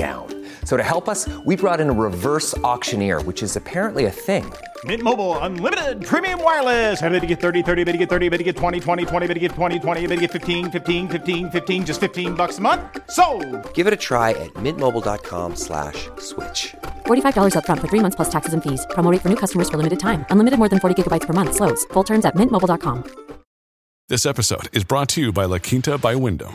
down. So to help us, we brought in a reverse auctioneer, which is apparently a thing. Mint Mobile unlimited premium wireless. Ready to get 30, 30, bit to get 30, bit to get 20, 20, 20, bit to get 20, 20, bit to get 15, 15, 15, 15 just 15 bucks a month. So, Give it a try at mintmobile.com slash switch. $45 upfront for three months plus taxes and fees. Promo rate for new customers for limited time. Unlimited more than 40 gigabytes per month. Slows. Full terms at mintmobile.com. This episode is brought to you by La Quinta by Wyndham.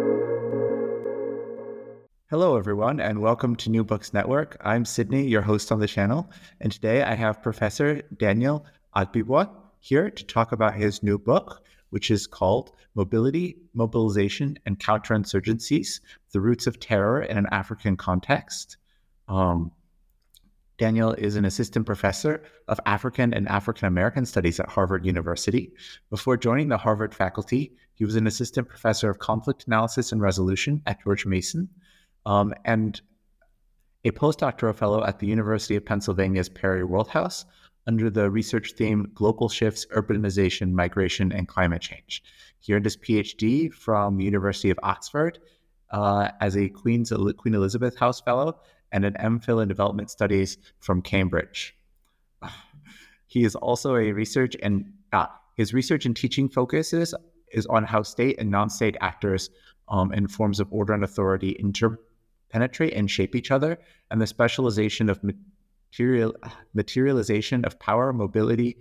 Hello, everyone, and welcome to New Books Network. I'm Sydney, your host on the channel, and today I have Professor Daniel Agbiboa here to talk about his new book, which is called Mobility, Mobilization, and Counterinsurgencies The Routes of Terror in an African Context. Um, Daniel is an assistant professor of African and African American studies at Harvard University. Before joining the Harvard faculty, he was an assistant professor of conflict analysis and resolution at George Mason um, and a postdoctoral fellow at the University of Pennsylvania's Perry World House under the research theme Global Shifts, Urbanization, Migration, and Climate Change. He earned his PhD from the University of Oxford uh, as a Queen's, Queen Elizabeth House Fellow and an MPhil in Development Studies from Cambridge. He is also a research and uh, his research and teaching focuses is on how state and non-state actors um, and forms of order and authority interpenetrate and shape each other, and the specialization of material materialization of power, mobility,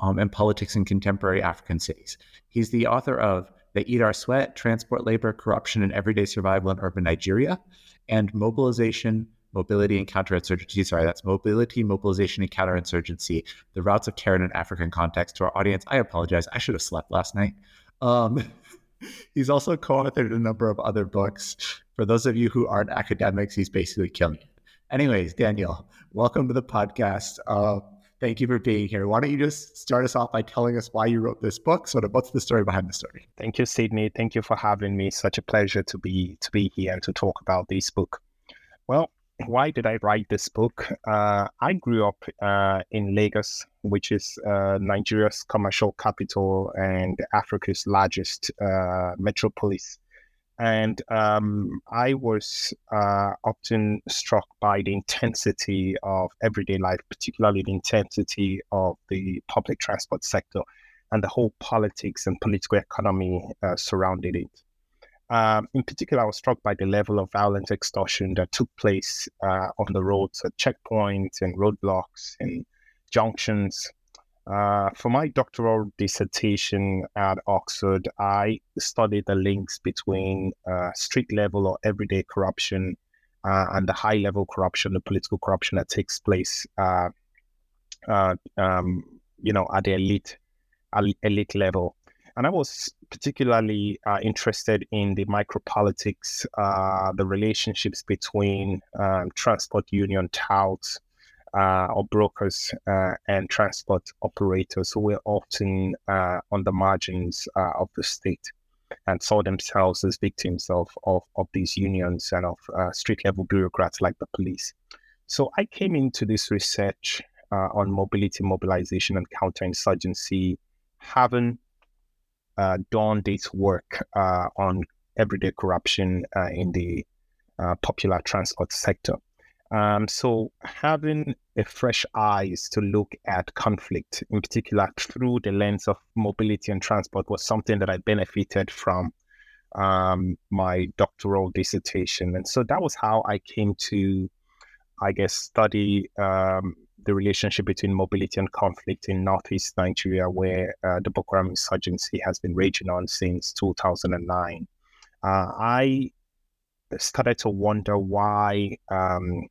um, and politics in contemporary African cities. He's the author of "They Eat Our Sweat: Transport Labor, Corruption, and Everyday Survival in Urban Nigeria," and "Mobilization." Mobility and counterinsurgency. Sorry, that's mobility, mobilization, and counterinsurgency. The routes of terror in an African context. To our audience, I apologize. I should have slept last night. Um, he's also co-authored a number of other books. For those of you who aren't academics, he's basically killing it. Anyways, Daniel, welcome to the podcast. Uh, thank you for being here. Why don't you just start us off by telling us why you wrote this book? Sort of, what's the story behind the story? Thank you, Sydney. Thank you for having me. Such a pleasure to be to be here and to talk about this book. Well, why did I write this book? Uh, I grew up uh, in Lagos, which is uh, Nigeria's commercial capital and Africa's largest uh, metropolis. And um, I was uh, often struck by the intensity of everyday life, particularly the intensity of the public transport sector and the whole politics and political economy uh, surrounding it. Um, in particular, I was struck by the level of violent extortion that took place uh, on the roads at checkpoints and roadblocks and junctions. Uh, for my doctoral dissertation at Oxford, I studied the links between uh, street level or everyday corruption uh, and the high level corruption, the political corruption that takes place, uh, uh, um, you know, at the elite elite level. And I was particularly interested in the micropolitics, the relationships between um, transport union touts uh, or brokers uh, and transport operators who were often uh, on the margins uh, of the state and saw themselves as victims of, of, of these unions and of street level bureaucrats like the police. So I came into this research on mobility, mobilization, and counterinsurgency having uh, done this work uh, on everyday corruption uh, in the uh, popular transport sector. Um, so having a fresh eyes to look at conflict, in particular through the lens of mobility and transport, was something that I benefited from um, my doctoral dissertation, and so that was how I came to I guess, study um, the relationship between mobility and conflict in northeast Nigeria, where uh, the Boko Haram insurgency has been raging on since 2009. Uh, I started to wonder why um,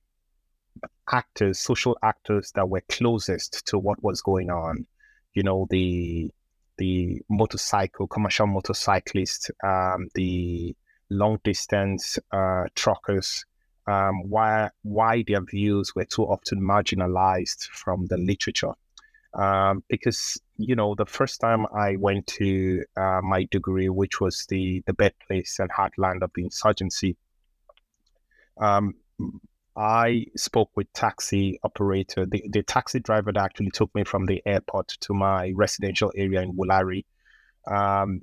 actors, social actors that were closest to what was going on, you know, the the motorcycle, commercial motorcyclists, um, the long distance uh, truckers, um, why why their views were too often marginalized from the literature. Um, because you know the first time I went to uh, Maiduguri, which was the the birthplace and heartland of the insurgency, um, I spoke with taxi operator, the, the taxi driver that actually took me from the airport to my residential area in Wulari. Um,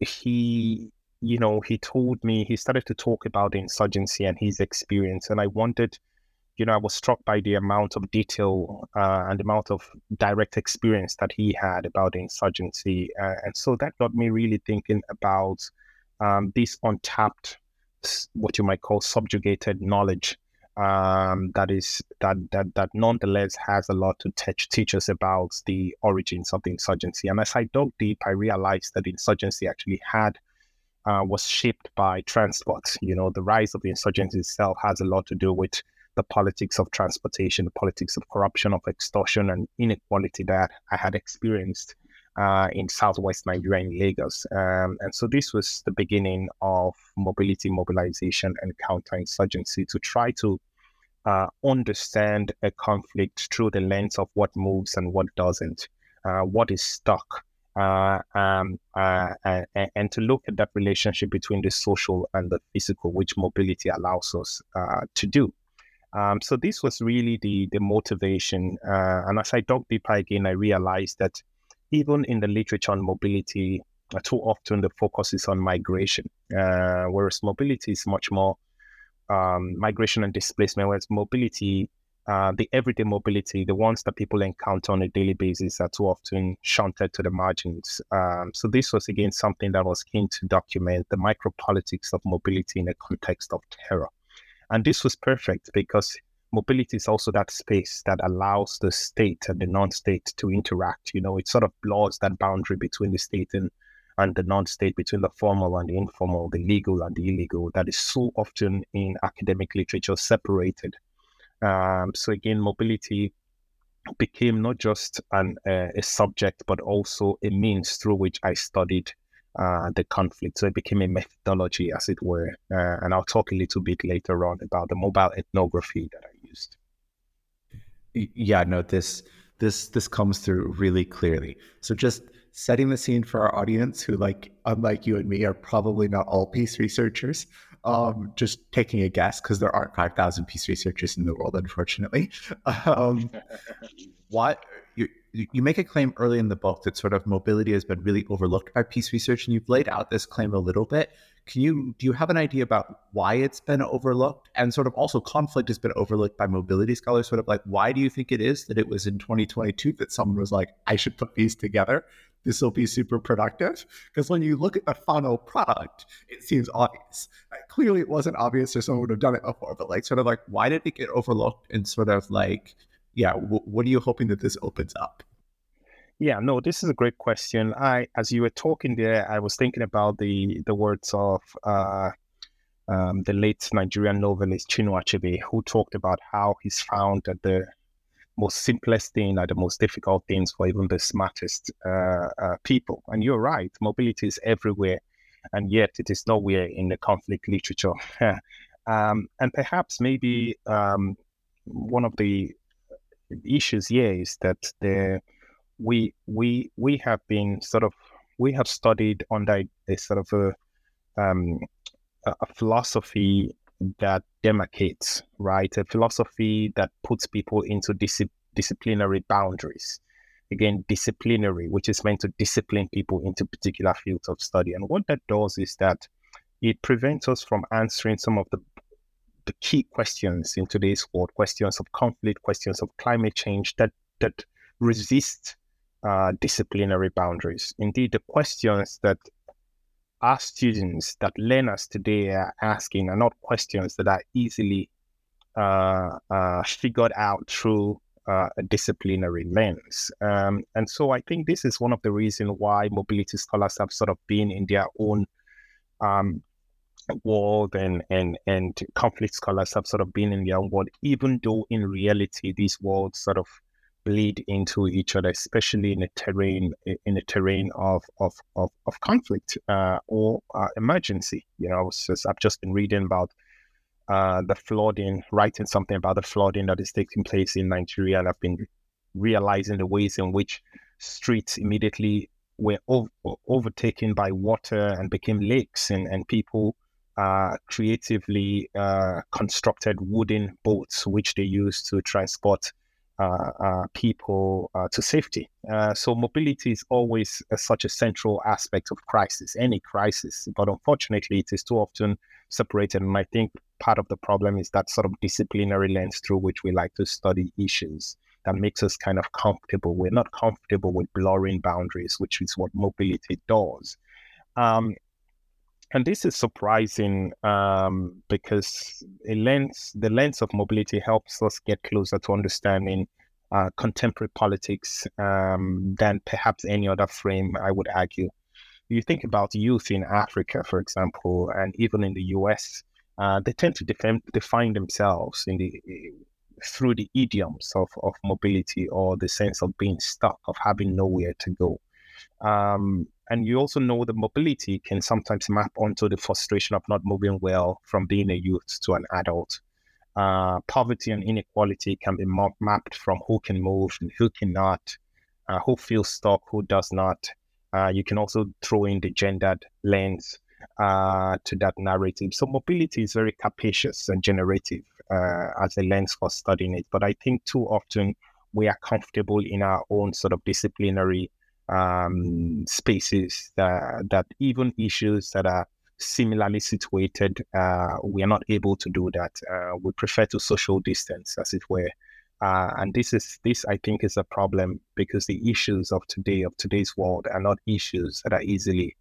he you know, he told me he started to talk about the insurgency and his experience, and I wanted, you know, I was struck by the amount of detail uh, and the amount of direct experience that he had about the insurgency, uh, and so that got me really thinking about um, this untapped, what you might call subjugated knowledge. Um, that is that that that nonetheless has a lot to teach teach us about the origins of the insurgency. And as I dug deep, I realized that the insurgency actually had uh, was shaped by transport. You know, the rise of the insurgency itself has a lot to do with the politics of transportation, the politics of corruption, of extortion, and inequality that I had experienced uh, in southwest Nigeria in Lagos. Um, and so this was the beginning of mobility, mobilization, and counterinsurgency to try to uh, understand a conflict through the lens of what moves and what doesn't, uh, what is stuck, uh, um, uh, and, and, to look at that relationship between the social and the physical, which mobility allows us uh, to do. Um, so this was really the the motivation. And as I dug deeper again, I realized that even in the literature on mobility, too often the focus is on migration, uh, whereas mobility is much more um, migration and displacement, whereas mobility uh, the everyday mobility, the ones that people encounter on a daily basis, are too often shunted to the margins. Um, so this was again something that was keen to document the micropolitics of mobility in a context of terror, and this was perfect because mobility is also that space that allows the state and the non-state to interact. You know, it sort of blurs that boundary between the state and and the non-state between the formal and the informal, the legal and the illegal, that is so often in academic literature separated. Um, so again, mobility became not just an, uh, a subject, but also a means through which I studied uh, the conflict. So it became a methodology, as it were. Uh, and I'll talk a little bit later on about the mobile ethnography that I used. Yeah, no, this this this comes through really clearly. So just setting the scene for our audience, who like unlike you and me are probably not all peace researchers um, just taking a guess because there aren't 5,000 peace researchers in the world, unfortunately. Um, what you, you make a claim early in the book that sort of mobility has been really overlooked by peace research, and you've laid out this claim a little bit. Can you do you have an idea about why it's been overlooked, and sort of also conflict has been overlooked by mobility scholars? Sort of like why do you think it is that it was in 2022 that someone was like, I should put these together, this will be super productive. Because when you look at the final product, it seems obvious. Like, clearly, it wasn't obvious, or someone would have done it before. But like, sort of like, why did it get overlooked? And sort of like, yeah, w- what are you hoping that this opens up? Yeah, no, this is a great question. I, as you were talking there, I was thinking about the the words of uh, um, the late Nigerian novelist Chinua Achebe, who talked about how he's found that the most simplest thing are the most difficult things for even the smartest uh, uh, people. And you're right, mobility is everywhere, and yet it is nowhere in the conflict literature. um, and perhaps maybe um, one of the issues here is that the we we we have been sort of we have studied under a sort of a, um, a philosophy that demarcates, right? A philosophy that puts people into dis- disciplinary boundaries. Again, disciplinary, which is meant to discipline people into particular fields of study. And what that does is that it prevents us from answering some of the the key questions in today's world, questions of conflict, questions of climate change that that resist uh, disciplinary boundaries. Indeed, the questions that our students, that learners today are asking, are not questions that are easily uh, uh, figured out through uh, a disciplinary lens. Um, and so I think this is one of the reasons why mobility scholars have sort of been in their own um, world and, and, and conflict scholars have sort of been in their own world, even though in reality these worlds sort of bleed into each other, especially in a terrain in a terrain of of of, of conflict uh, or uh, emergency. You know, just, I've just been reading about uh, the flooding, writing something about the flooding that is taking place in Nigeria, and I've been realizing the ways in which streets immediately were ov- overtaken by water and became lakes, and, and people uh, creatively uh, constructed wooden boats which they used to transport people uh, to safety. so mobility is always such a central aspect of crisis, any crisis. But unfortunately, it is too often separated. And I think part of the problem is that sort of disciplinary lens through which we like to study issues that makes us kind of comfortable. We're not comfortable with blurring boundaries, which is what mobility does. Um, and this is surprising um, because lens, the lens of mobility helps us get closer to understanding uh, contemporary politics um, than perhaps any other frame, I would argue. You think about youth in Africa, for example, and even in the US, uh, they tend to defend, define themselves in the through the idioms of, of mobility or the sense of being stuck, of having nowhere to go. Um, and you also know that mobility can sometimes map onto the frustration of not moving well from being a youth to an adult. Uh, poverty and inequality can be mapped from who can move and who cannot, uh, who feels stuck, who does not. Uh, you can also throw in the gendered lens uh, to that narrative. So mobility is very capacious and generative uh, as a lens for studying it. But I think too often we are comfortable in our own sort of disciplinary um, spaces that, that even issues that are similarly situated, uh, we are not able to do that. Uh, we prefer to social distance, as it were. Uh, and this is this I think is a problem because the issues of today of today's world are not issues that are easily,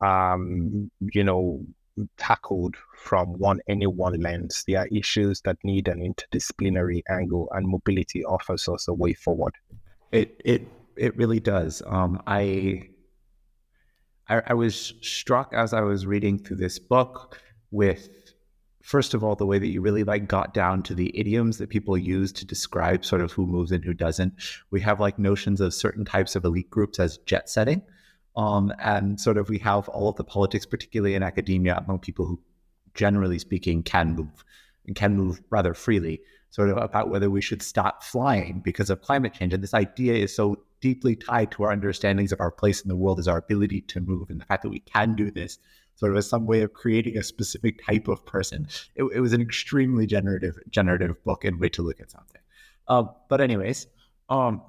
um, you know, tackled from one any one lens. They are issues that need an interdisciplinary angle, and mobility offers us a way forward. It it it really does. Um, I, I, I was struck as I was reading through this book with first of all the way that you really like got down to the idioms that people use to describe sort of who moves and who doesn't we have like notions of certain types of elite groups as jet setting um, and sort of we have all of the politics particularly in academia among people who generally speaking can move and can move rather freely sort of about whether we should stop flying because of climate change and this idea is so deeply tied to our understandings of our place in the world is our ability to move and the fact that we can do this sort of as some way of creating a specific type of person. It, it was an extremely generative generative book and way to look at something. Um, but anyways, um,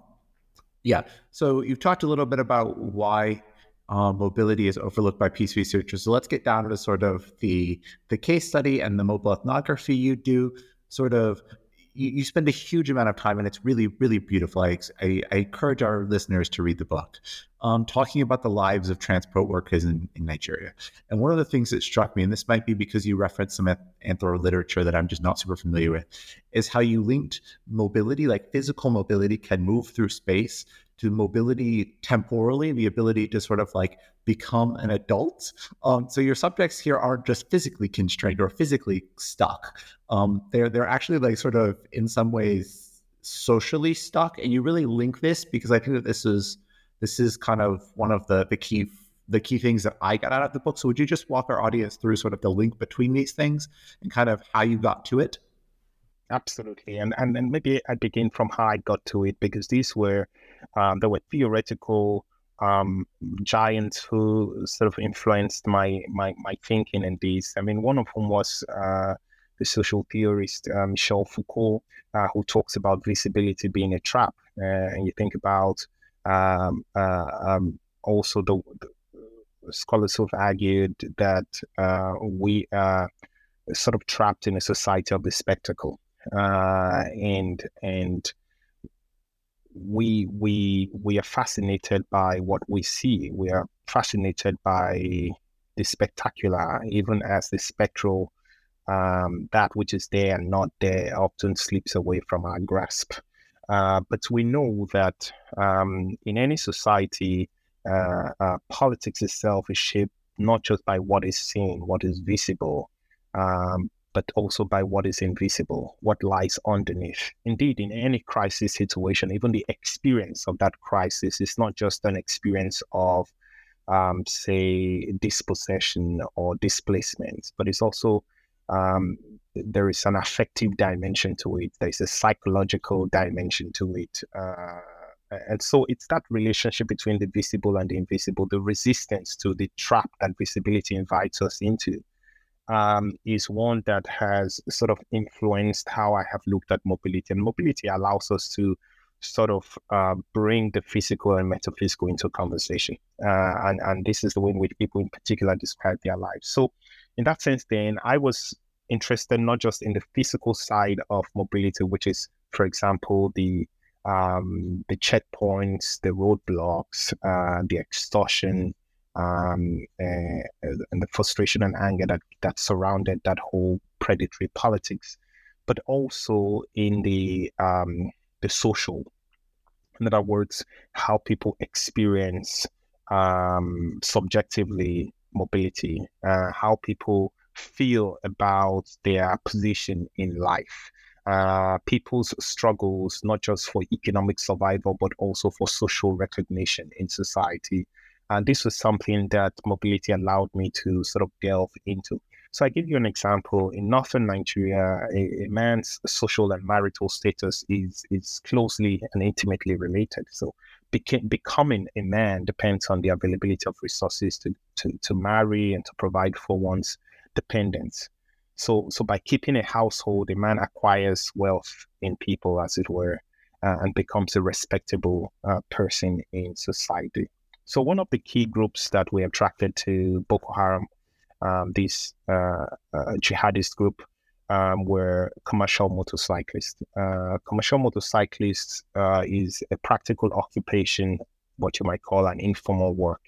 yeah. So you've talked a little bit about why uh, mobility is overlooked by peace researchers. So let's get down to sort of the the case study and the mobile ethnography you do. Sort of you, you, spend a huge amount of time, and it's really, really beautiful. I, I, I encourage our listeners to read the book, um, talking about the lives of transport workers in, in, Nigeria. And one of the things that struck me, and this might be because you referenced some anthro literature that I'm just not super familiar with, is how you linked mobility, like physical mobility, can move through space to mobility temporally, the ability to sort of like become an adult. Um, so your subjects here aren't just physically constrained or physically stuck. Um, they're they're actually like sort of in some ways socially stuck, and you really link this because I think that this is this is kind of one of the the key the key things that I got out of the book. So would you just walk our audience through sort of the link between these things and kind of how you got to it? Absolutely, and and, and maybe I begin from how I got to it because these were um, there were theoretical um, giants who sort of influenced my my my thinking in this. I mean, one of whom was uh, the social theorist uh, Michel Foucault, uh, who talks about visibility being a trap. Uh, and you think about um, uh, um, also the, the, scholars have argued that uh, we are sort of trapped in a society of the spectacle, and and we we we are fascinated by what we see. We are fascinated by the spectacular, even as the spectral um, that which is there and not there often slips away from our grasp. Uh, but we know that um, in any society, uh, uh, politics itself is shaped not just by what is seen, what is visible, um, but also by what is invisible, what lies underneath. Indeed, in any crisis situation, even the experience of that crisis is not just an experience of, um, say, dispossession or displacement, but it's also um, there is an affective dimension to it. There's a psychological dimension to it. Uh, and so it's that relationship between the visible and the invisible, the resistance to the trap that visibility invites us into, um, is one that has sort of influenced how I have looked at mobility. And mobility allows us to sort of uh, bring the physical and metaphysical into conversation. Uh, and, and this is the way in which people in particular describe their lives. So, in that sense, then I was interested not just in the physical side of mobility, which is, for example, the um, the checkpoints, the roadblocks, uh, the extortion, um, uh, and the frustration and anger that that surrounded that whole predatory politics, but also in the um, the social. In other words, how people experience um, subjectively mobility, uh, how people feel about their position in life uh, people's struggles, not just for economic survival, but also for social recognition in society. And this was something that mobility allowed me to sort of delve into. So I give you an example. In northern Nigeria, a, a man's social and marital status is is closely and intimately related. So beca- becoming a man depends on the availability of resources to, to, to marry and to provide for one's dependents. So, so by keeping a household, a man acquires wealth in people, as it were, uh, and becomes a respectable uh, person in society. So, one of the key groups that we attracted to Boko Haram, um, this uh, uh jihadist group, um, were commercial motorcyclists. Uh, commercial motorcyclists uh, is a practical occupation, what you might call an informal work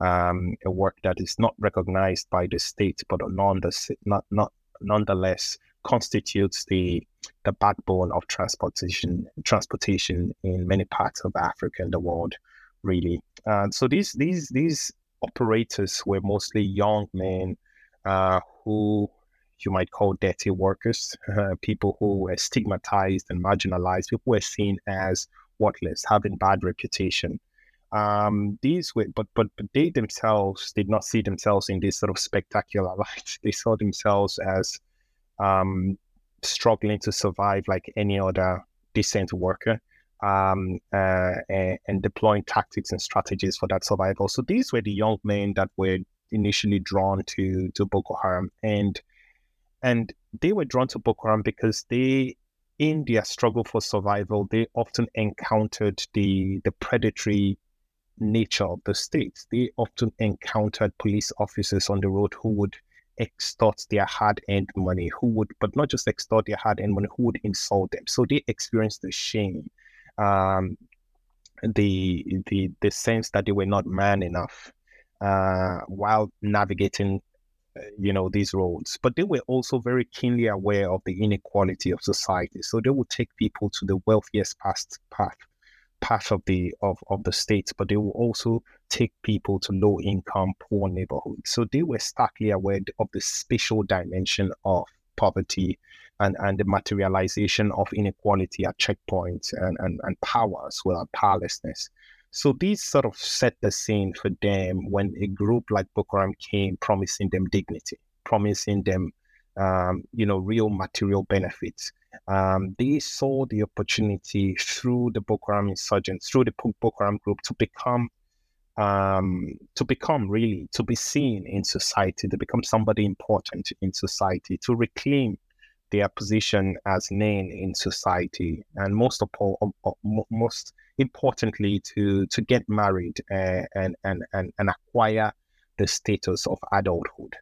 um, a work that is not recognized by the state, but not, not, not nonetheless constitutes the the backbone of transportation transportation in many parts of Africa and the world, really. Uh, so these these these operators were mostly young men uh, who you might call dirty workers, uh, people who were stigmatized and marginalized, people were seen as worthless, having bad reputation. Um, these were, but, but but they themselves did not see themselves in this sort of spectacular light. They saw themselves as um, struggling to survive like any other decent worker, um, uh, and, and deploying tactics and strategies for that survival. So these were the young men that were initially drawn to to Boko Haram, and and they were drawn to Boko Haram because they in their struggle for survival, they often encountered the the predatory nature of the state. They often encountered police officers on the road who would extort their hard-earned money, who would, but not just extort their hard-earned money, who would insult them. So they experienced the shame, um, the the the sense that they were not man enough uh, while navigating, uh, you know, these roads. But they were also very keenly aware of the inequality of society. So they would take people to the wealthiest past path path of the of, of the state, but they will also take people to low income, poor neighborhoods. So they were starkly aware of the spatial dimension of poverty and, and the materialization of inequality at checkpoints and, and, and power well, powerlessness. So these sort of set the scene for them when a group like Boko Haram came promising them dignity, promising them um, you know, real material benefits. Um, they saw the opportunity through the Boko Haram insurgents, through the Boko Haram group, to become, um, to become really, to be seen in society, to become somebody important in society, to reclaim their position as men in society, and most of all, most importantly, to to get married uh, and and and and acquire the status of adulthood.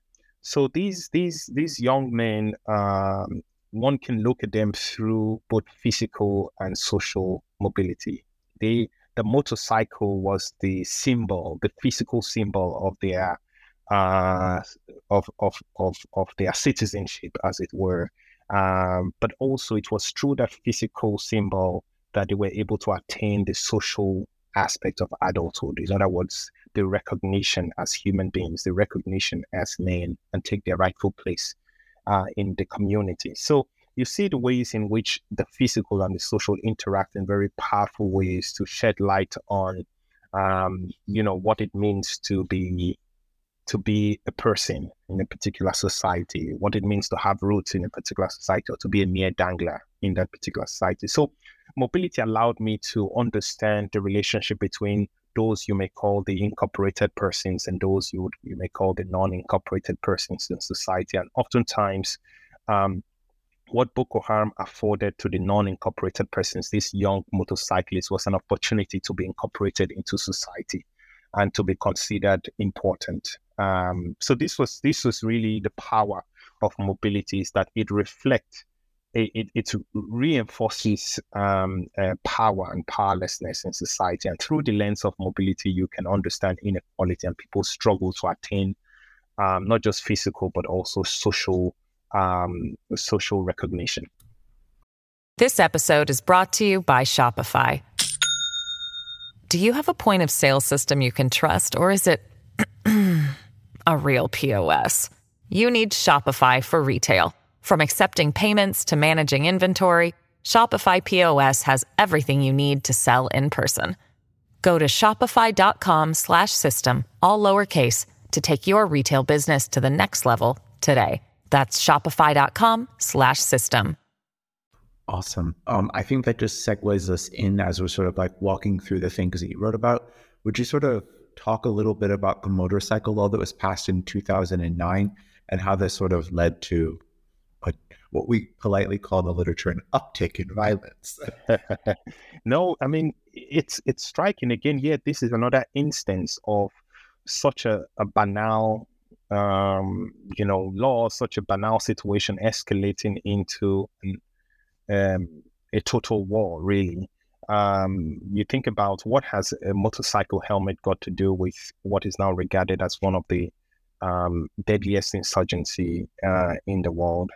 So these these these young men, um, one can look at them through both physical and social mobility. They the motorcycle was the symbol, the physical symbol of their uh, of, of, of, of their citizenship, as it were. Um, but also, it was through that physical symbol that they were able to attain the social aspect of adulthood. In other words, the recognition as human beings, the recognition as men, and take their rightful place uh, in the community. So you see the ways in which the physical and the social interact in very powerful ways to shed light on, um, you know, what it means to be to be a person in a particular society, what it means to have roots in a particular society, or to be a mere dangler in that particular society. So, mobility allowed me to understand the relationship between those you may call the incorporated persons and those you would, you may call the non-incorporated persons in society. And oftentimes, um, what Boko Haram afforded to the non-incorporated persons, these young motorcyclists, was an opportunity to be incorporated into society and to be considered important. Um, so this was this was really the power of mobility is that it reflects it, it, reinforces um, uh, power and powerlessness in society. And through the lens of mobility, you can understand inequality and people's struggle to attain um, not just physical, but also social, um, social recognition. This episode is brought to you by Shopify. Do you have a point of sale system you can trust, or is it a real POS? You need Shopify for retail. From accepting payments to managing inventory, Shopify POS has everything you need to sell in person. Go to shopify.com/system all lowercase to take your retail business to the next level today. That's shopify.com/system. Awesome. Um, I think that just segues us in as we're sort of like walking through the things that you wrote about. Would you sort of talk a little bit about the motorcycle law that was passed in 2009 and how this sort of led to a, what we politely call the literature an uptick in violence. no, I mean it's it's striking again. Yet this is another instance of such a, a banal, um, you know, law, such a banal situation escalating into um, a total war. Really, um, you think about what has a motorcycle helmet got to do with what is now regarded as one of the um, deadliest insurgency uh, in the world.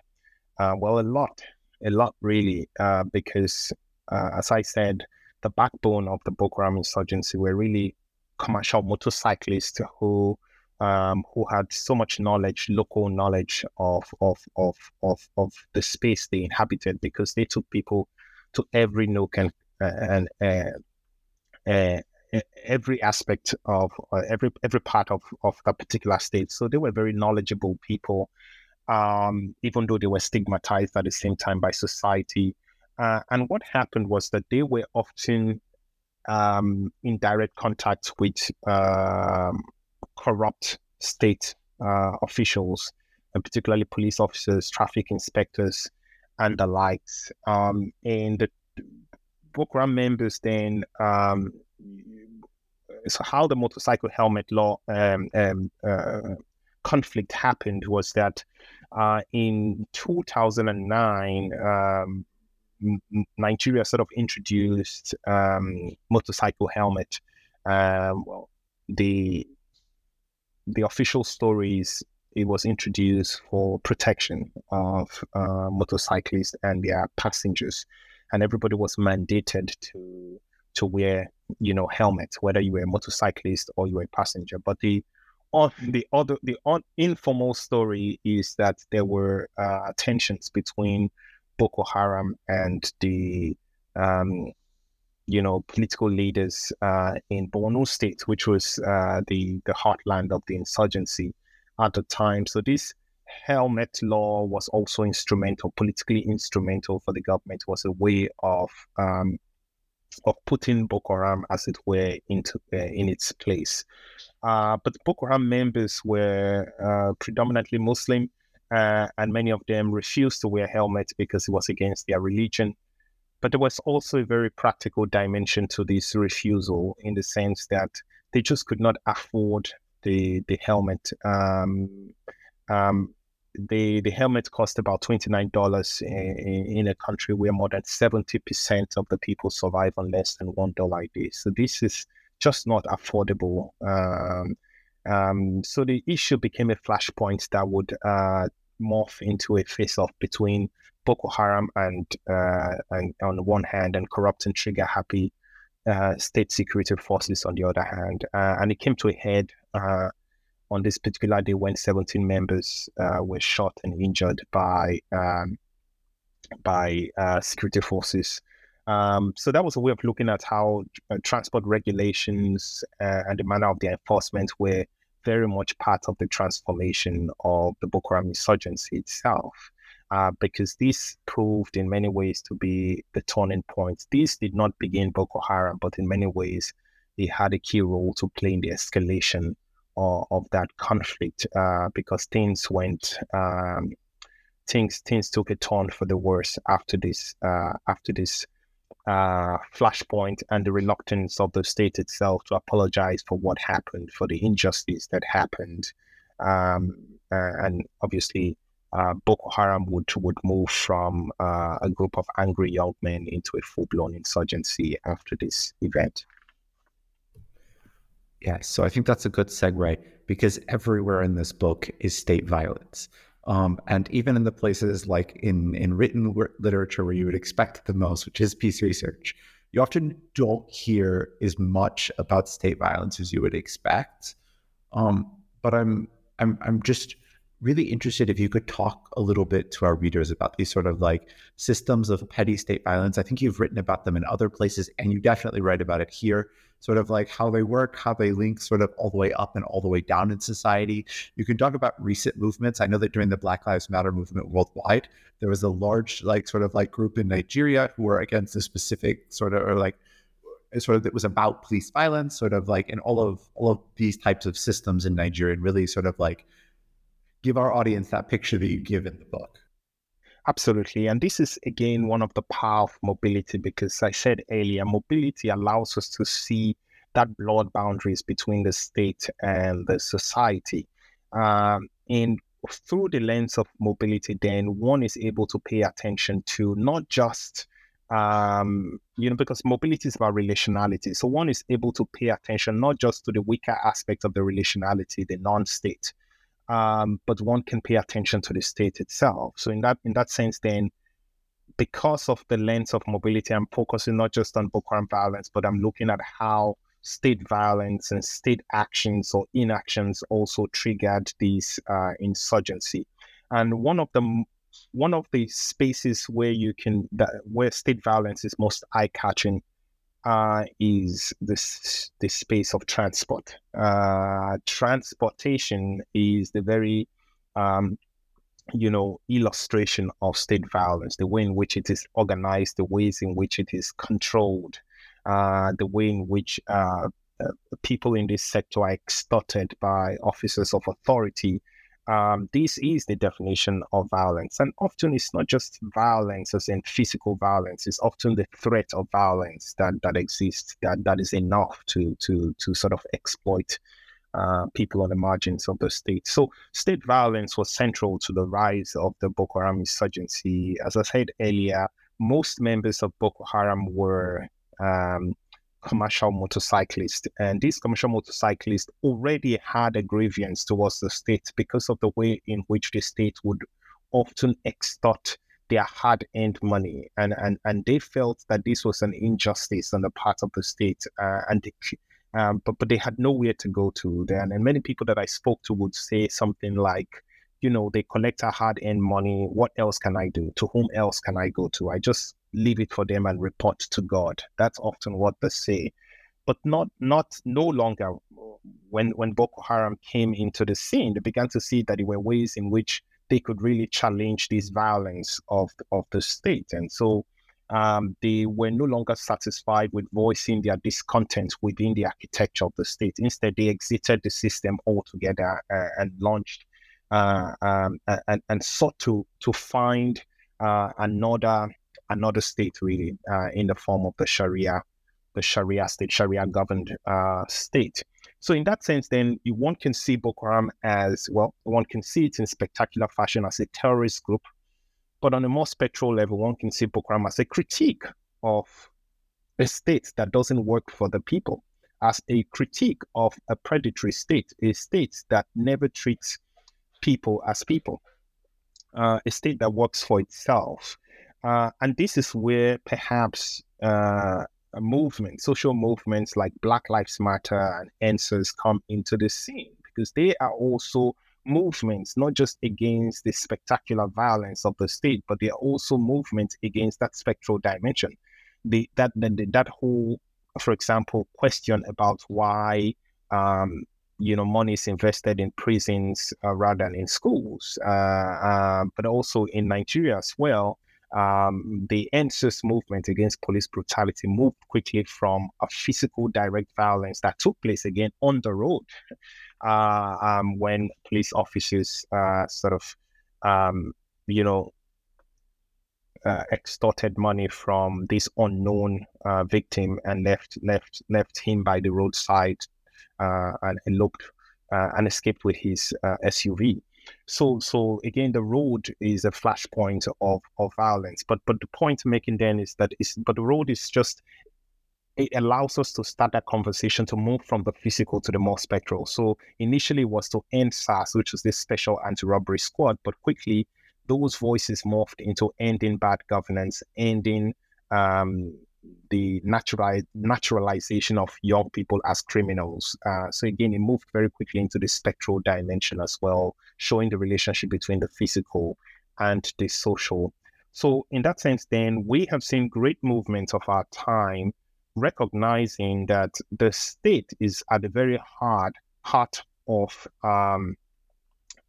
Uh, well, a lot, a lot really, uh, because uh, as I said, the backbone of the Boko Haram insurgency were really commercial motorcyclists who um, who had so much knowledge, local knowledge of, of of of of the space they inhabited, because they took people to every nook and and uh, uh, every aspect of uh, every every part of of that particular state. So they were very knowledgeable people um, even though they were stigmatized at the same time by society. Uh, and what happened was that they were often um, in direct contact with um, corrupt state uh, officials, and particularly police officers, traffic inspectors, and the likes. Um, the Haram members then um, so how the motorcycle helmet law um, um, uh, conflict happened was that uh, in 2009, um, Nigeria sort of introduced um, motorcycle helmet. Um, well, the the official stories it was introduced for protection of uh, motorcyclists and their passengers, and everybody was mandated to to wear you know helmet, whether you were a motorcyclist or you were a passenger. But the on the other the un, informal story is that there were uh, tensions between Boko Haram and the um, you know political leaders uh, in Borno State, which was uh, the the heartland of the insurgency at the time. So this helmet law was also instrumental, politically instrumental for the government. Was a way of um, of putting Boko Haram, as it were, into uh, in its place. Uh, but Boko Haram members were uh, predominantly Muslim, uh, and many of them refused to wear helmets because it was against their religion. But there was also a very practical dimension to this refusal, in the sense that they just could not afford the the helmet. Um, um, the the helmet cost about twenty nine dollars in, in, a country where more than seventy percent of the people survive on less than one dollar a day. So this is just not affordable. Um, Um, so the issue became a flashpoint that would uh, morph into a face-off between Boko Haram and, uh, and on one hand, and corrupt and trigger-happy uh, state security forces on the other hand. Uh, and it came to a head uh, on this particular day when 17 members uh, were shot and injured by um, by uh, security forces. Um, so that was a way of looking at how uh, transport regulations uh, and the manner of their enforcement were very much part of the transformation of the Boko Haram insurgency itself. Uh, because this proved in many ways to be the turning point. This did not begin Boko Haram, but in many ways, they had a key role to play in the escalation of, of that conflict uh, because things went um, things things took a turn for the worse after this uh, after this uh, flashpoint and the reluctance of the state itself to apologize for what happened, for the injustice that happened, um, uh, and obviously. Uh, Boko Haram would would move from uh, a group of angry young men into a full blown insurgency after this event. Yeah, so I think that's a good segue because everywhere in this book is state violence. Um, and even in the places like in, in written literature where you would expect the most, which is peace research, you often don't hear as much about state violence as you would expect. Um, but I'm I'm I'm just really interested if you could talk a little bit to our readers about these sort of like systems of petty state violence. I think you've written about them in other places, and you definitely write about it here sort of like how they work, how they link sort of all the way up and all the way down in society. You can talk about recent movements. I know that during the Black Lives Matter movement worldwide, there was a large, like, sort of like group in Nigeria who were against a specific sort of, or like, sort of that was about police violence, sort of like, and all of all of these types of systems in Nigeria, and really sort of like give our audience that picture that you give in the book. Absolutely. And this is, again, one of the power of mobility because I said earlier, mobility allows us to see that blood boundaries between the state and the society. Um, and through the lens of mobility, then one is able to pay attention to not just, um, you know, because mobility is about relationality. So one is able to pay attention not just to the weaker aspect of the relationality, the non state, um, but one can pay attention to the state itself. So in that in that sense, then because of the lens of mobility, I'm focusing not just on Boko Haram violence, but I'm looking at how state violence and state actions or inactions also triggered this uh, insurgency. And one of the one of the spaces where you can that, where state violence is most eye catching uh, is this the space of transport. Uh, transportation is the very um, you know illustration of state violence, the way in which it is organized, the ways in which it is controlled, uh, the way in which uh, uh, people in this sector are extorted by officers of authority um, this is the definition of violence. And often it's not just violence as in physical violence, it's often the threat of violence that, that exists that, that is enough to, to, to sort of exploit uh, people on the margins of the state. So state violence was central to the rise of the Boko Haram insurgency. As I said earlier, most members of Boko Haram were um, commercial motorcyclists. And these commercial motorcyclists already had a grievance towards the state because of the way in which the state would often extort their hard earned money. And, and, and they felt that this was an injustice on the part of the state. Uh, and they, um, but, but they had nowhere to go to then. And many people that I spoke to would say something like, you know, they collect our hard earned money. What else can I do? To whom else can I go to? I just leave it for them and report to God. That's often what they say. But not not no longer when when Boko Haram came into the scene, they began to see that there were ways in which they could really challenge this violence of of the state. And so um, they were no longer satisfied with voicing their discontent within the architecture of the state. Instead, they exited the system altogether uh, and launched uh, um, and, and sought to to find uh, another another state really uh, in the form of the Sharia, the Sharia state, Sharia governed uh, state. So in that sense, then one can see Boko Haram as well. One can see it in spectacular fashion as a terrorist group, but on a more spectral level, one can see Boko Haram as a critique of a state that doesn't work for the people. as a critique of a predatory state, a state that never treats people as people, uh, a state that works for itself. Uh, and this is where perhaps uh, movements, social movements like Black Lives Matter and EndSARS come into the scene because they are also movements, not just against the spectacular violence of the state, but they are also movements against that spectral dimension. The, that, that, that whole, for example, question about why um, you know money is invested in prisons uh, rather than in schools, uh, uh, but also in Nigeria as well um, the EndSARS movement against police brutality moved quickly from a physical direct violence that took place again on the road uh, um, when police officers uh, sort of, um, you know, uh, extorted money from this unknown uh, victim and left left left him by the roadside uh, and eloped uh, and escaped with his SUV. So, so again, the road is a flashpoint of, of violence. But but the point making then is that is but the road is just it allows us to start that conversation to move from the physical to the more spectral. So initially was to end SARS, which was this special anti-robbery squad, but quickly those voices morphed into ending bad governance, ending um, the natural naturalization of young people as criminals. Uh, so again, it moved very quickly into the spectral dimension as well, showing the relationship between the physical and the social. So in that sense, then we have seen great movements of our time, recognizing that the state is at the very hard heart of um,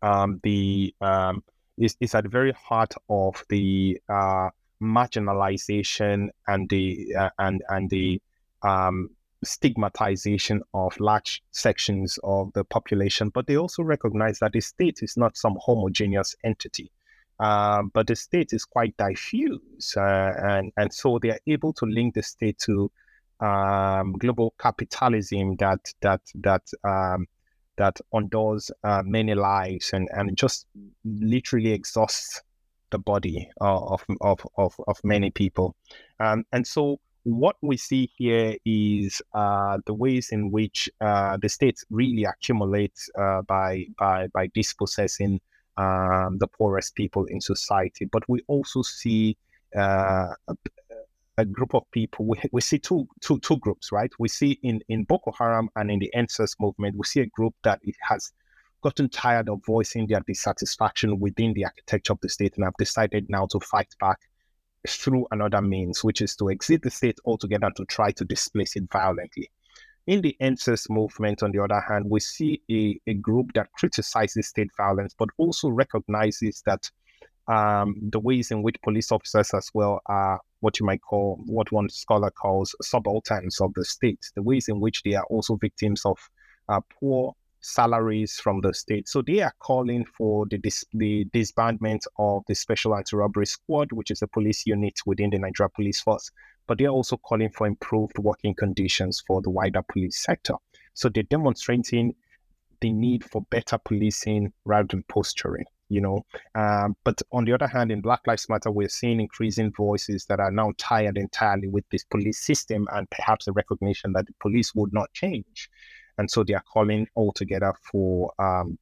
um, the um, is, is at the very heart of the uh, marginalization and the uh, and and the um, stigmatization of large sections of the population, but they also recognize that the state is not some homogeneous entity. Uh, but the state is quite diffuse, uh, and and so they are able to link the state to um, global capitalism that that that um, that undoes uh, many lives and and just literally exhausts the body of, of, of, of many people. Um, and so what we see here is uh, the ways in which uh, the state really accumulates uh, by, by, by dispossessing um, the poorest people in society. But we also see uh, a, a, group of people, we, we see two, two, two groups, right? We see in, in Boko Haram and in the EndSARS movement, we see a group that it has gotten tired of voicing their dissatisfaction within the architecture of the state and have decided now to fight back through another means, which is to exit the state altogether to try to displace it violently. In the EndSARS movement, on the other hand, we see a, a group that criticizes state violence, but also recognizes that um, the ways in which police officers as well are what you might call, what one scholar calls subalterns of the state, the ways in which they are also victims of uh, poor salaries from the state. So they are calling for the, dis- the disbandment of the Special Anti-Robbery Squad, which is a police unit within the Nigeria Police Force. But they're also calling for improved working conditions for the wider police sector. So they're demonstrating the need for better policing rather than posturing. You know, um, but on the other hand, in Black Lives Matter, we're seeing increasing voices that are now tired entirely with this police system and perhaps a recognition that the police would not change. And so they are calling altogether for um,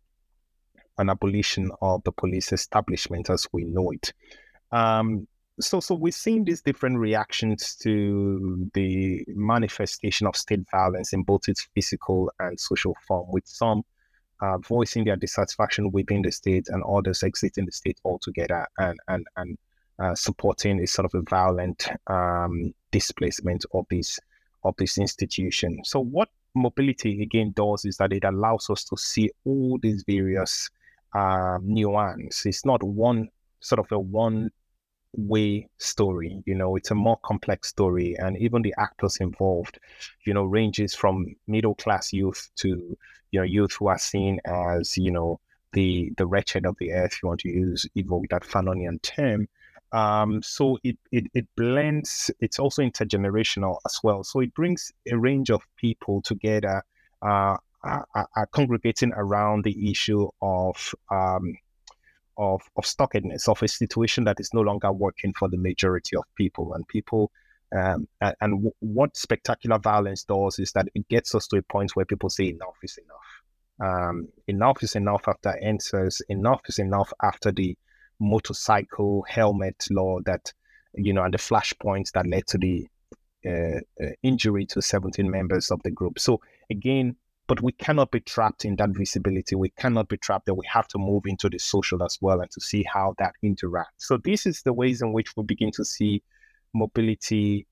an abolition of the police establishment as we know it. Um, so, so we're seeing these different reactions to the manifestation of state violence in both its physical and social form, with some uh, voicing their dissatisfaction within the state and others exiting the state altogether and and and uh, supporting a sort of a violent um, displacement of this of this institution. So, what mobility again does is that it allows us to see all these various um, nuance. It's not one sort of a one way story you know it's a more complex story and even the actors involved you know ranges from middle class youth to you know youth who are seen as you know the the wretched of the earth you want to use evoke that fanonian term um, so it, it, it blends, it's also intergenerational as well. So it brings a range of people together, uh, are, are congregating around the issue of, um, of, of stuckedness, of a situation that is no longer working for the majority of people. And people Um, and, and w- what spectacular violence does is that it gets us to a point where people say enough is enough. Um, enough is enough after EndSARS. Enough is enough after the motorcycle helmet law that, you know, and the flashpoints that led to the uh, uh, injury to 17 members of the group. So again, but we cannot be trapped in that visibility. We cannot be trapped there. We have to move into the social as well and to see how that interacts. So this is the ways in which we begin to see mobility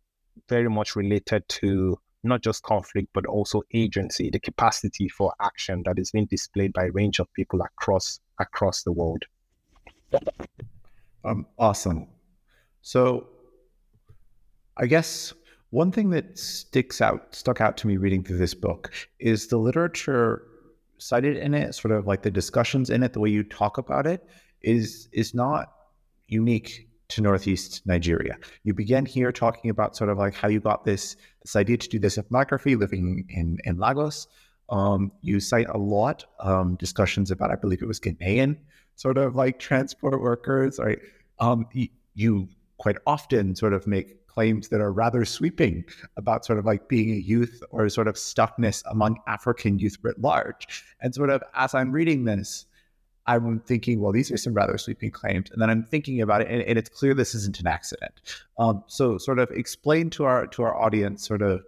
very much related to not just conflict, but also agency, the capacity for action that is being displayed by a range of people across across the world. Um, awesome. So, I guess one thing that sticks out, stuck out to me reading through this book is the literature cited in it, sort of like the discussions in it, the way you talk about it, is is not unique to Northeast Nigeria. You begin here talking about sort of like how you got this this idea to do this ethnography living in in Lagos. Um, you cite a lot um, discussions about, I believe it was Ghanaian sort of like transport workers, right? Um, you, quite often sort of make claims that are rather sweeping about sort of like being a youth or sort of stuckness among African youth writ large. And sort of as I'm reading this, I'm thinking, well, these are some rather sweeping claims, and then I'm thinking about it, and, and it's clear this isn't an accident. Um, so, sort of explain to our to our audience, sort of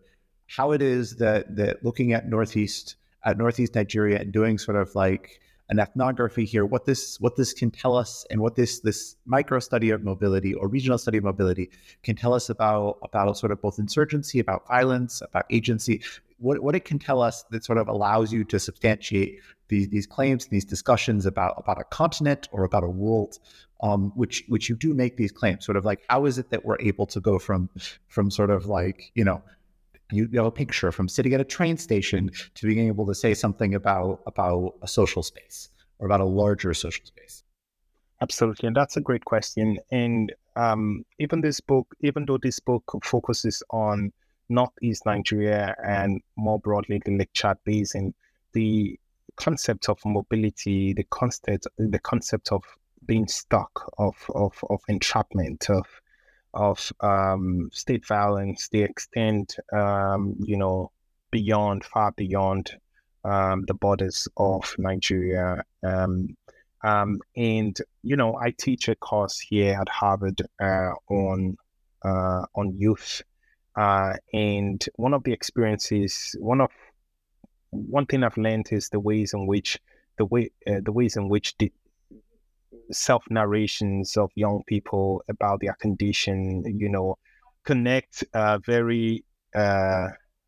how it is that that looking at northeast at northeast Nigeria and doing sort of like an ethnography here, what this what this can tell us, and what this this micro study of mobility or regional study of mobility can tell us about about sort of both insurgency, about violence, about agency, what, what it can tell us that sort of allows you to substantiate these, these claims, these discussions about about a continent or about a world, um, which which you do make these claims. Sort of like how is it that we're able to go from from sort of like you know you have a picture from sitting at a train station to being able to say something about about a social space or about a larger social space. Absolutely and that's a great question and um, even this book even though this book focuses on northeast nigeria and more broadly the lake chad basin the concept of mobility the concept the concept of being stuck of of, of entrapment of of um, state violence, they extend, um, you know, beyond, far beyond um, the borders of Nigeria. Um, um, and you know, I teach a course here at Harvard uh, on uh, on youth, uh, and one of the experiences, one of one thing I've learned is the ways in which the way uh, the ways in which the, self narrations of young people about their condition, you know, connect uh, very, uh,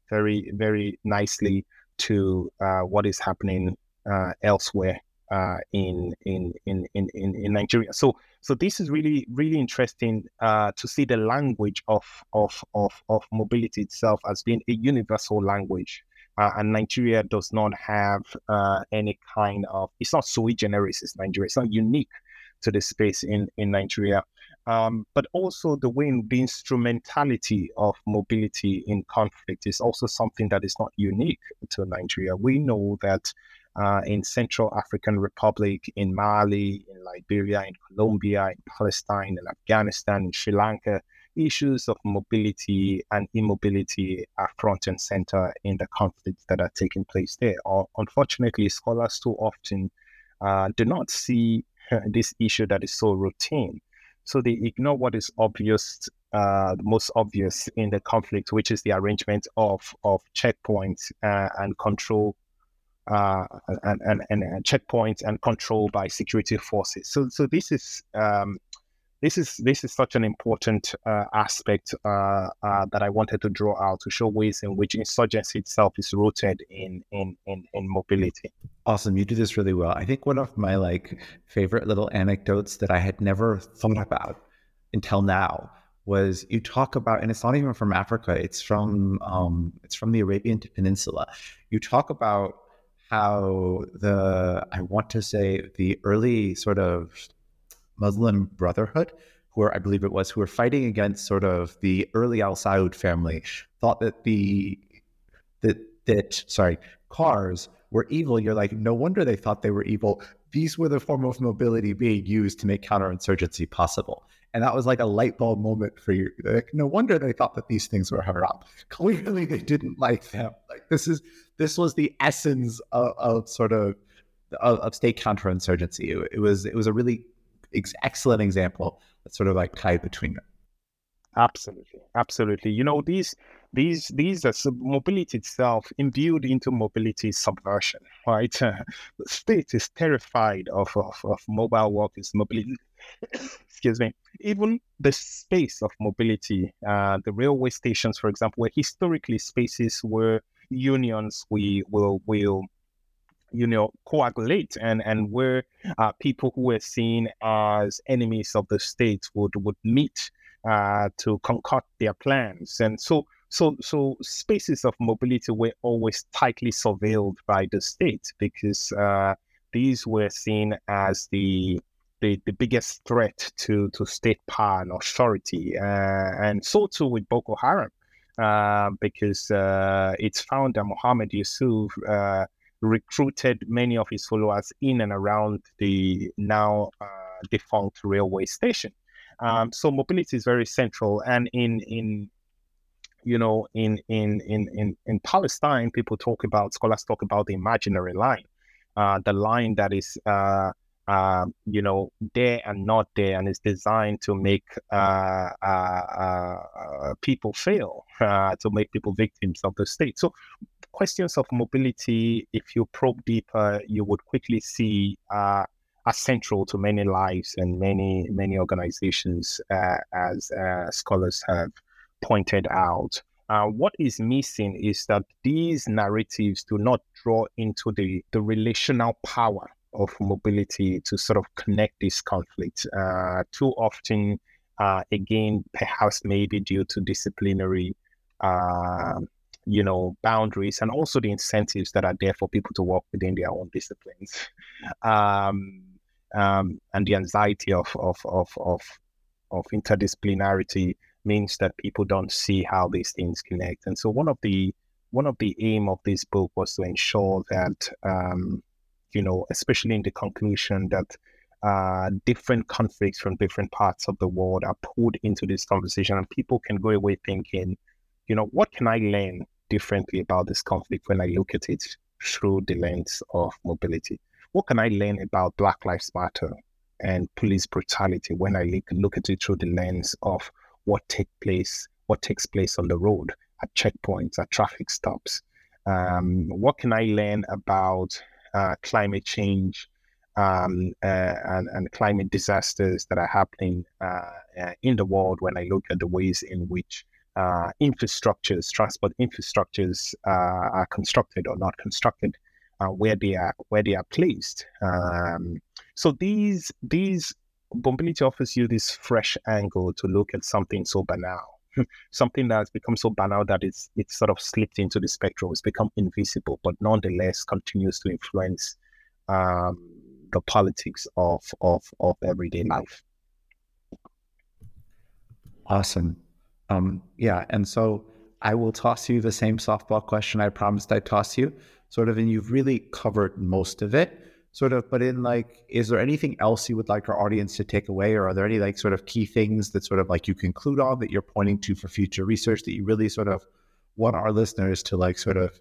very, very nicely to uh, what is happening uh, elsewhere uh, in, in, in, in, in Nigeria. So, so this is really, really interesting uh, to see the language of, of, of, of mobility itself as being a universal language. Uh, and Nigeria does not have uh, any kind of, it's not sui generis, it's Nigeria, it's not unique to the space in, in Nigeria. Um, but also the way in the instrumentality of mobility in conflict is also something that is not unique to Nigeria. We know that uh, in Central African Republic, in Mali, in Liberia, in Colombia, in Palestine, in Afghanistan, in Sri Lanka, issues of mobility and immobility are front and center in the conflicts that are taking place there. Or, unfortunately, scholars too often uh, do not see this issue that is so routine. So they ignore what is obvious, uh, most obvious in the conflict, which is the arrangement of of checkpoints uh, and control, uh, and, and, and checkpoints and control by security forces. So so this is um, this is this is such an important uh, aspect uh, uh, that I wanted to draw out to show ways in which insurgency itself is rooted in in in, in mobility. Awesome, you do this really well. I think one of my like favorite little anecdotes that I had never thought about until now was you talk about, and it's not even from Africa; it's from um, it's from the Arabian Peninsula. You talk about how the I want to say the early sort of Muslim Brotherhood, who are, I believe it was, who were fighting against sort of the early Al Saud family, thought that the that that sorry cars were evil. You're like, no wonder they thought they were evil. These were the form of mobility being used to make counterinsurgency possible. And that was like a light bulb moment for you. Like, no wonder they thought that these things were haram. Clearly, they didn't like them. Like this is this was the essence of, of sort of of, of, state counterinsurgency. It, it was it was a really ex- excellent example that sort of like tied between them. Absolutely, absolutely. You know these these these are mobility itself imbued into mobility subversion, right? The state is terrified of, of, of mobile workers mobility. Excuse me. Even the space of mobility, uh, the railway stations, for example, were historically spaces where unions we will will you know coagulate and and where uh, people who were seen as enemies of the state would would meet uh, to concoct their plans. And so so, so spaces of mobility were always tightly surveilled by the state because uh, these were seen as the, the the biggest threat to to state power and authority, uh, and so too with Boko Haram, uh, because uh, its founder Mohammed Yusuf uh, recruited many of his followers in and around the now uh, defunct railway station. Um, so mobility is very central, and in in you know, in in in in in Palestine, people talk about scholars talk about the imaginary line, uh, the line that is, uh, uh, you know, there and not there, and is designed to make uh, uh, uh, people fail, to make people victims of the state. So, questions of mobility, if you probe deeper, you would quickly see. are central to many lives and many many organizations, as scholars have pointed out. Uh, what is missing is that these narratives do not draw into the, the relational power of mobility to sort of connect these conflicts. Uh, too often, uh, again, perhaps maybe due to disciplinary, uh, you know, boundaries and also the incentives that are there for people to work within their own disciplines, um, um, and the anxiety of of of of, of interdisciplinarity means that people don't see how these things connect. And so one of the one of the aim of this book was to ensure that um, you know, especially in the conclusion that uh, different conflicts from different parts of the world are pulled into this conversation, and people can go away thinking, you know, what can I learn differently about this conflict when I look at it through the lens of mobility? What can I learn about Black Lives Matter and police brutality when I look, at it through the lens of what take place, what takes place on the road at checkpoints, at traffic stops. Um, what can I learn about uh, climate change um, uh, and, and, climate disasters that are happening uh, uh, in the world when I look at the ways in which infrastructures, transport infrastructures, are constructed or not constructed, where they are where they are placed. Um, so these these Mobility offers you this fresh angle to look at something so banal, something that's become so banal that it's it's sort of slipped into the spectrum. It's become invisible, but nonetheless continues to influence um, the politics of of of everyday life. Awesome. Um, yeah, and so I will toss you the same softball question I promised I'd toss you, sort of, and you've really covered most of it sort of but in like is there anything else you would like our audience to take away? Or are there any like sort of key things that sort of like you conclude on that you're pointing to for future research that you really sort of want our listeners to like sort of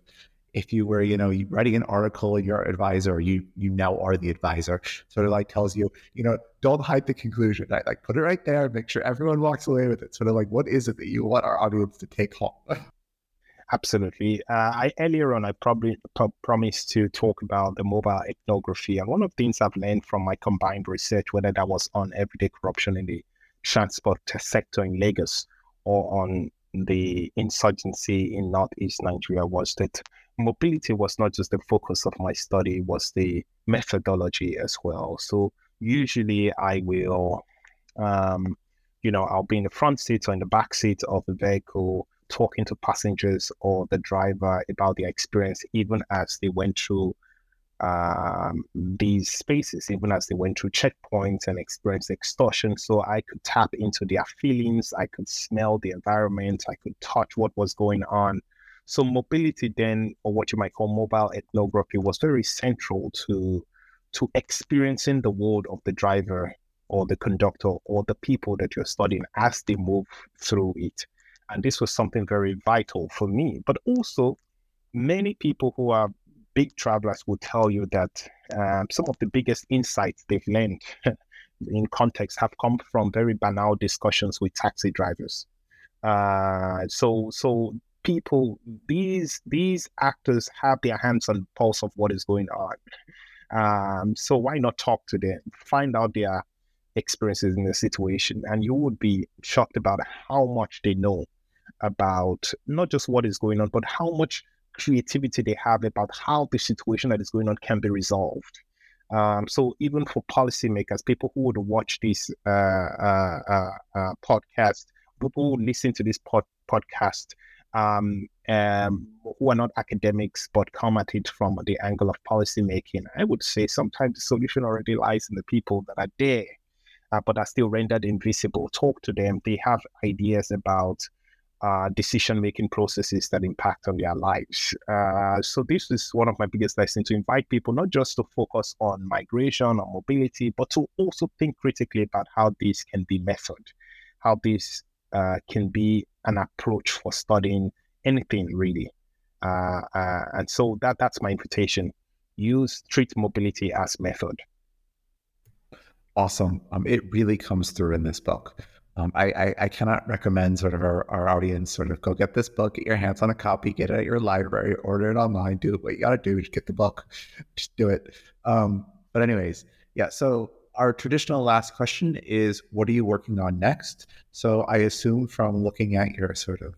if you were you know writing an article and your advisor you you now are the advisor sort of like tells you you know don't hide the conclusion. Right? Like put it right there. Make sure everyone walks away with it. Sort of like what is it that you want our audience to take home Absolutely. Uh, I earlier on I probably pro- promised to talk about the mobile ethnography, and one of the things I've learned from my combined research, whether that was on everyday corruption in the transport sector in Lagos or on the insurgency in northeast Nigeria, was that mobility was not just the focus of my study; was the methodology as well. So usually I will, um, you know, I'll be in the front seat or in the back seat of the vehicle talking to passengers or the driver about their experience, even as they went through um, these spaces, even as they went through checkpoints and experienced extortion. So I could tap into their feelings, I could smell the environment, I could touch what was going on. So mobility then, or what you might call mobile ethnography, was very central to to experiencing the world of the driver or the conductor or the people that you're studying as they move through it. And this was something very vital for me. But also, many people who are big travelers will tell you that um, some of the biggest insights they've learned in context have come from very banal discussions with taxi drivers. Uh, so, so people, these these actors have their hands on the pulse of what is going on. Um, so why not talk to them, find out their experiences in the situation, and you would be shocked about how much they know about not just what is going on, but how much creativity they have about how the situation that is going on can be resolved. Um, so even for policymakers, people who would watch this uh, uh, uh, uh podcast, people who listen to this pod- podcast, um, um, who are not academics but come at it from the angle of policymaking, I would say sometimes the solution already lies in the people that are there, uh, but are still rendered invisible. Talk to them; they have ideas about uh, decision making processes that impact on their lives. Uh, so, this is one of my biggest lessons to invite people not just to focus on migration or mobility, but to also think critically about how this can be method, how this uh, can be an approach for studying anything really. Uh, uh, and so, that that's my invitation. Use treat mobility as method. Awesome. Um, it really comes through in this book. Um, I, I, I, cannot recommend sort of our, our audience sort of go get this book, get your hands on a copy, get it at your library, order it online, do what you got to do, just get the book, just do it. Um, but anyways, yeah. So our traditional last question is, what are you working on next? So I assume from looking at your sort of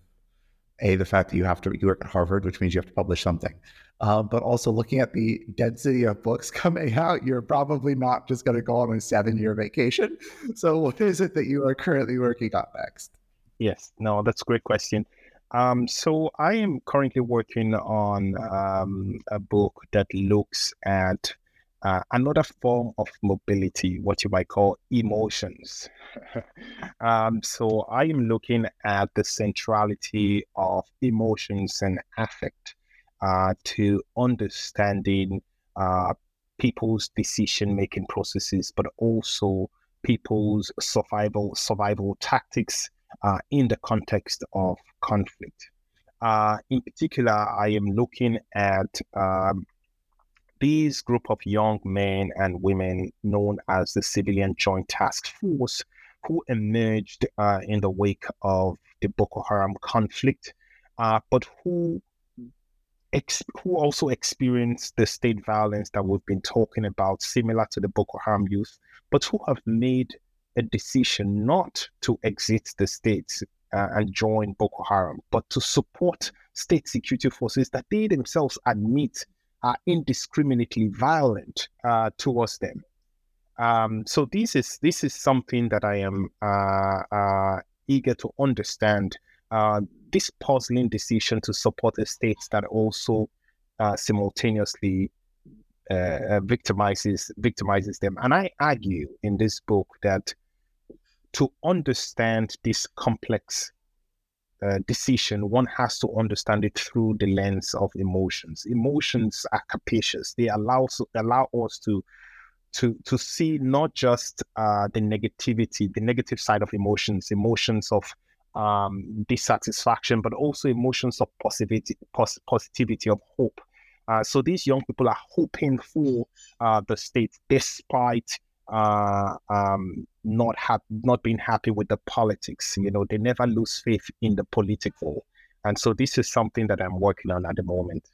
a the fact that you have to you work at Harvard, which means you have to publish something. Um, but also looking at the density of books coming out, you're probably not just going to go on a seven year vacation. So, what is it that you are currently working on next? Yes, no, that's a great question. Um, so, I am currently working on um, a book that looks at uh, another form of mobility, what you might call emotions. um, so I am looking at the centrality of emotions and affect uh, to understanding uh, people's decision making processes, but also people's survival survival tactics uh, in the context of conflict. Uh, in particular, I am looking at um, these group of young men and women known as the Civilian Joint Task Force who emerged uh, in the wake of the Boko Haram conflict, uh, but who ex- who also experienced the state violence that we've been talking about, similar to the Boko Haram youth, but who have made a decision not to exit the states uh, and join Boko Haram, but to support state security forces that they themselves admit are indiscriminately violent uh, towards them. Um, so this is this is something that I am uh, uh, eager to understand. Uh, this puzzling decision to support the states that also uh, simultaneously uh, victimizes victimizes them, and I argue in this book that to understand this complex uh, decision, one has to understand it through the lens of emotions. Emotions are capacious; they allow allow us to to to see not just uh, the negativity, the negative side of emotions, emotions of um, dissatisfaction, but also emotions of positivity, pos- positivity of hope. Uh, so these young people are hoping for uh, the state despite uh, um, not have not being happy with the politics. You know, they never lose faith in the political, and so this is something that I'm working on at the moment.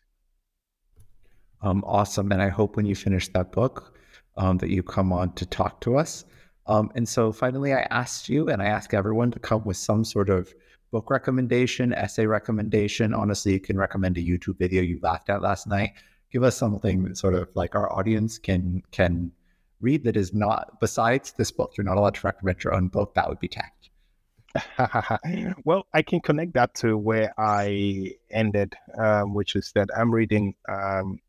Um, awesome, and I hope when you finish that book, um, that you come on to talk to us. Um, and so finally, I asked you, and I ask everyone to come with some sort of book recommendation, essay recommendation. Honestly, you can recommend a YouTube video you laughed at last night. Give us something that sort of like our audience can can read that is not besides this book. You're not allowed to recommend your own book. That would be tact. well, I can connect that to where I ended, um, which is that I'm reading um,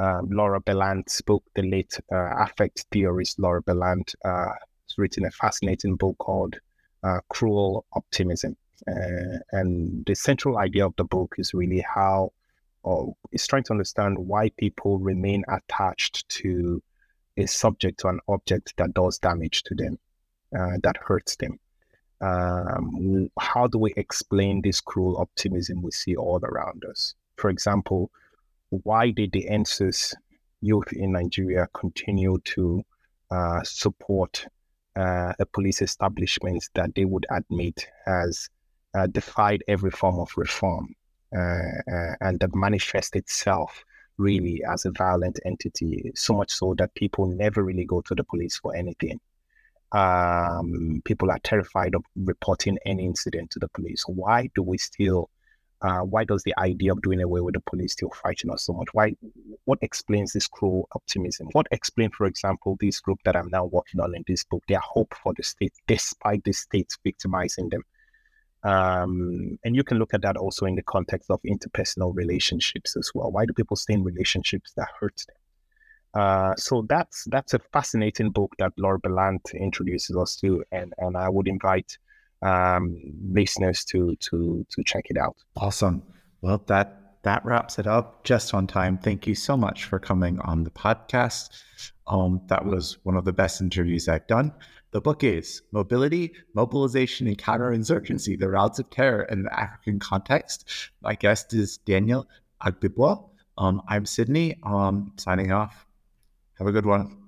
um, Laura Berlant's book, The Late uh, Affect Theorist. Laura Berlant uh, has written a fascinating book called uh, Cruel Optimism. Uh, and the central idea of the book is really how, or is trying to understand why people remain attached to is subject to an object that does damage to them, uh, that hurts them. Um, how do we explain this cruel optimism we see all around us? For example, why did the EndSARS youth in Nigeria continue to uh, support uh, a police establishment that they would admit has uh, defied every form of reform uh, uh, and that manifests itself really as a violent entity, so much so that people never really go to the police for anything. Um, people are terrified of reporting any incident to the police. Why do we still? Uh, why does the idea of doing away with the police still frighten us so much? Why? What explains this cruel optimism? What explains, for example, this group that I'm now working on in this book, their hope for the state, despite the state victimizing them? Um, and you can look at that also in the context of interpersonal relationships as well. Why do people stay in relationships that hurt them? Uh, so that's that's a fascinating book that Laura Berlant introduces us to, and and I would invite um, listeners to to to check it out. Awesome. Well, that that wraps it up just on time. Thank you so much for coming on the podcast. Um, that was one of the best interviews I've done. The book is Mobility, Mobilization, and Counterinsurgency The Routes of Terror in the African Context. My guest is Daniel Agbiboa. Um, I'm Sydney, um, signing off. Have a good one.